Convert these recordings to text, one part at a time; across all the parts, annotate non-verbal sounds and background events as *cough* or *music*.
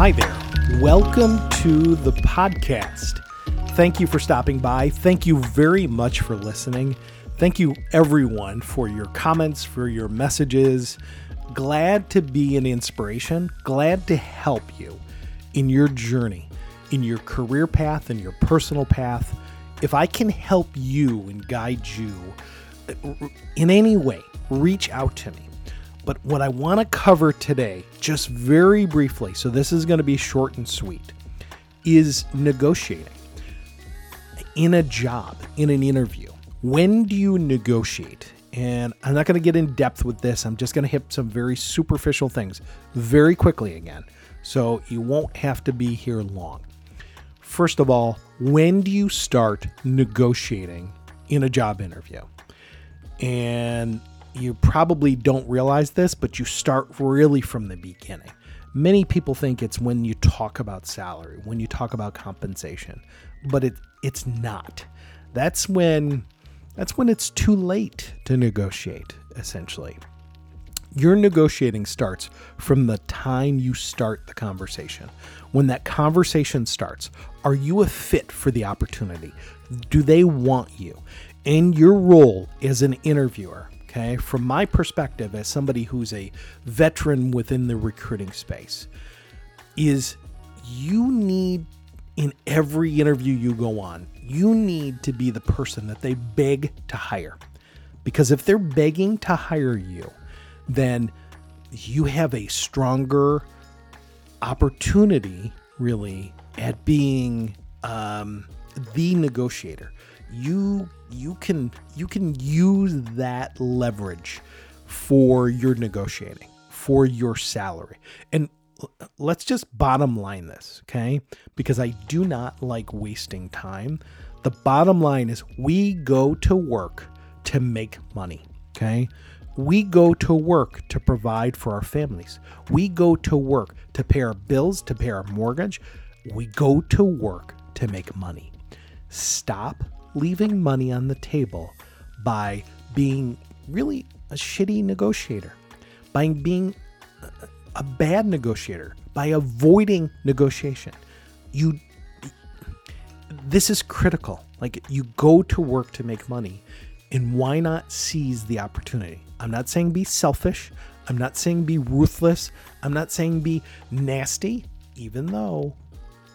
Hi there. Welcome to the podcast. Thank you for stopping by. Thank you very much for listening. Thank you, everyone, for your comments, for your messages. Glad to be an inspiration, glad to help you in your journey, in your career path, in your personal path. If I can help you and guide you in any way, reach out to me. But what I want to cover today, just very briefly, so this is going to be short and sweet, is negotiating in a job, in an interview. When do you negotiate? And I'm not going to get in depth with this. I'm just going to hit some very superficial things very quickly again. So you won't have to be here long. First of all, when do you start negotiating in a job interview? And you probably don't realize this, but you start really from the beginning. Many people think it's when you talk about salary, when you talk about compensation, but it it's not. That's when that's when it's too late to negotiate essentially. Your negotiating starts from the time you start the conversation. When that conversation starts, are you a fit for the opportunity? Do they want you? In your role as an interviewer, okay, from my perspective as somebody who's a veteran within the recruiting space, is you need in every interview you go on, you need to be the person that they beg to hire. Because if they're begging to hire you, then you have a stronger opportunity, really, at being um, the negotiator. You you can you can use that leverage for your negotiating, for your salary. And let's just bottom line this, okay? Because I do not like wasting time. The bottom line is we go to work to make money, okay? We go to work to provide for our families. We go to work to pay our bills, to pay our mortgage. We go to work to make money. Stop leaving money on the table by being really a shitty negotiator, by being a bad negotiator, by avoiding negotiation. You this is critical. Like you go to work to make money, and why not seize the opportunity? I'm not saying be selfish. I'm not saying be ruthless. I'm not saying be nasty, even though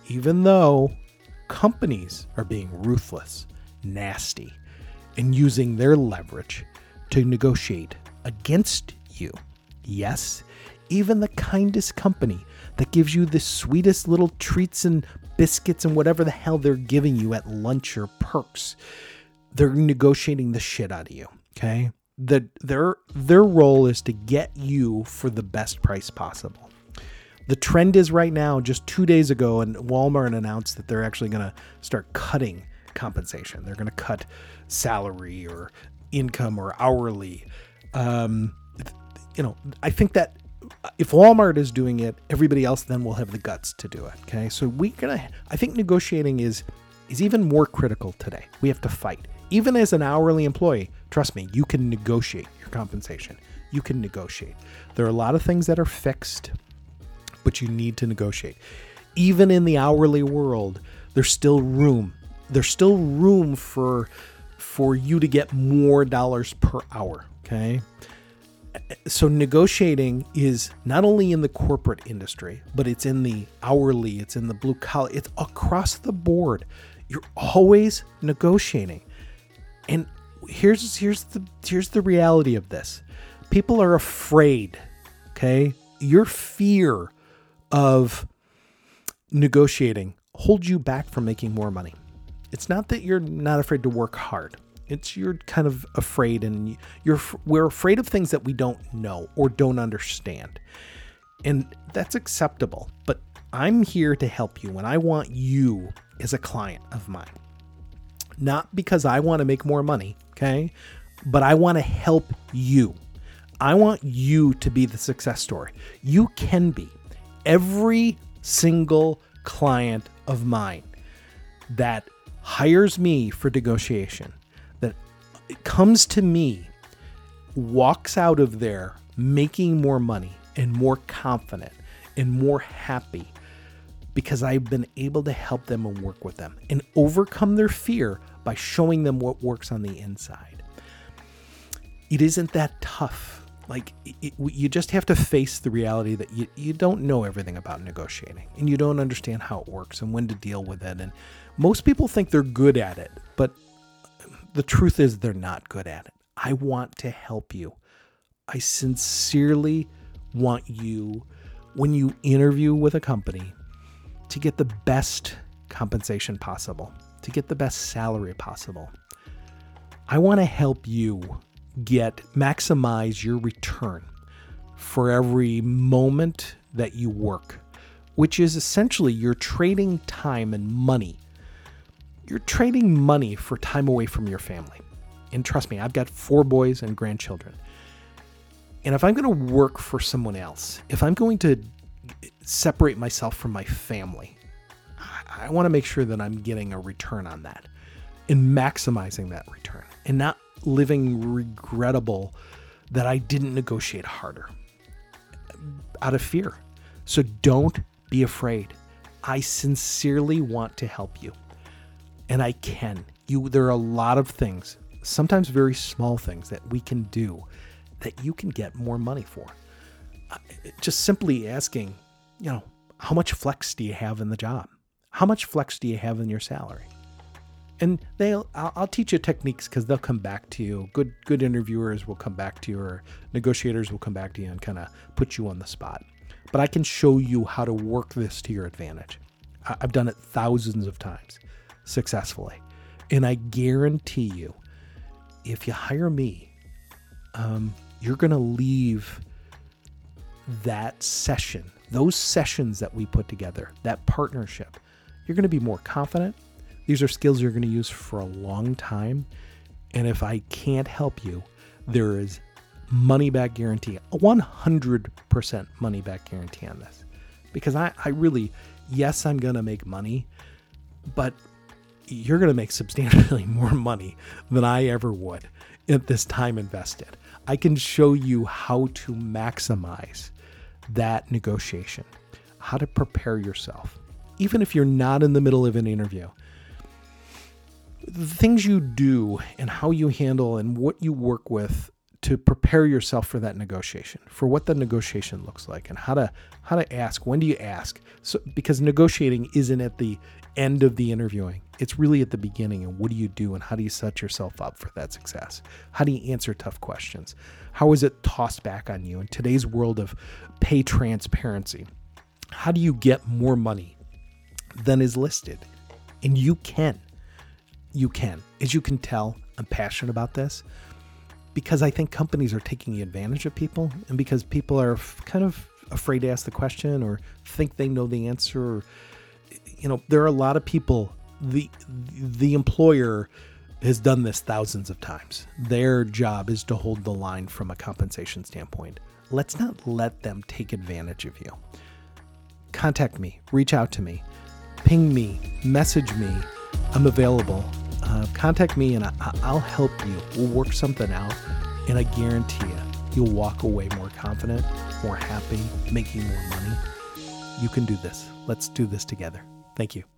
even though companies are being ruthless nasty and using their leverage to negotiate against you. Yes, even the kindest company that gives you the sweetest little treats and biscuits and whatever the hell they're giving you at lunch or perks, they're negotiating the shit out of you. Okay. The, their their role is to get you for the best price possible. The trend is right now, just two days ago, and Walmart announced that they're actually going to start cutting compensation. They're going to cut salary or income or hourly. Um, you know, I think that if Walmart is doing it, everybody else then will have the guts to do it. Okay, so we're gonna. I think negotiating is is even more critical today. We have to fight. Even as an hourly employee, trust me, you can negotiate your compensation. You can negotiate. There are a lot of things that are fixed, but you need to negotiate. Even in the hourly world, there's still room there's still room for for you to get more dollars per hour okay? So negotiating is not only in the corporate industry but it's in the hourly it's in the blue collar it's across the board. You're always negotiating. And here's here's the here's the reality of this. People are afraid okay? Your fear of negotiating holds you back from making more money it's not that you're not afraid to work hard. It's you're kind of afraid and you're we're afraid of things that we don't know or don't understand. And that's acceptable, but I'm here to help you and I want you as a client of mine. Not because I want to make more money, okay? But I want to help you. I want you to be the success story. You can be. Every single client of mine that hires me for negotiation, that comes to me, walks out of there making more money and more confident and more happy because I've been able to help them and work with them and overcome their fear by showing them what works on the inside. It isn't that tough. Like, it, you just have to face the reality that you, you don't know everything about negotiating and you don't understand how it works and when to deal with it. And most people think they're good at it, but the truth is they're not good at it. I want to help you. I sincerely want you, when you interview with a company, to get the best compensation possible, to get the best salary possible. I want to help you get maximize your return for every moment that you work, which is essentially you're trading time and money. You're trading money for time away from your family. And trust me, I've got four boys and grandchildren. And if I'm going to work for someone else, if I'm going to separate myself from my family, I, want to make sure that I'm getting a return on that and maximizing that return and not living regrettable that I didn't negotiate harder out of fear. So don't be afraid. I sincerely want to help you. And I can. You there are a lot of things, sometimes very small things that we can do that you can get more money for. Just simply asking, you know, how much flex do you have in the job? How much flex do you have in your salary? And they'll I'll, I'll teach you techniques because they'll come back to you. Good good interviewers will come back to you, or negotiators will come back to you and kind of put you on the spot. But I can show you how to work this to your advantage. I've done it thousands of times successfully, and I guarantee you, if you hire me, um, you're to leave that session, those sessions that we put together, that partnership, you're to be more confident. These are skills you're going to use for a long time. And if I can't help you, there is money back guarantee, a 100% money back guarantee on this. Because I, I really, yes, I'm going to make money, but you're going to make substantially *laughs* more money than I ever would at this time invested. I can show you how to maximize that negotiation, how to prepare yourself, even if you're not in the middle of an interview. The things you do and how you handle and what you work with to prepare yourself for that negotiation, for what the negotiation looks like, and how to how to ask. When do you ask? So because negotiating isn't at the end of the interviewing. It's really at the beginning. And what do you do and how do you set yourself up for that success? How do you answer tough questions? How is it tossed back on you in today's world of pay transparency? How do you get more money than is listed? And you can. You can. As you can tell, I'm passionate about this because I think companies are taking advantage of people and because people are kind of afraid to ask the question or think they know the answer or you know, there are a lot of people. The the employer has done this thousands of times. Their job is to hold the line from a compensation standpoint. Let's not let them take advantage of you. Contact me, reach out to me, ping me, message me. I'm available. Uh, contact me and I, I'll help you. We'll work something out, and I guarantee you, you'll walk away more confident, more happy, making more money. You can do this. Let's do this together. Thank you.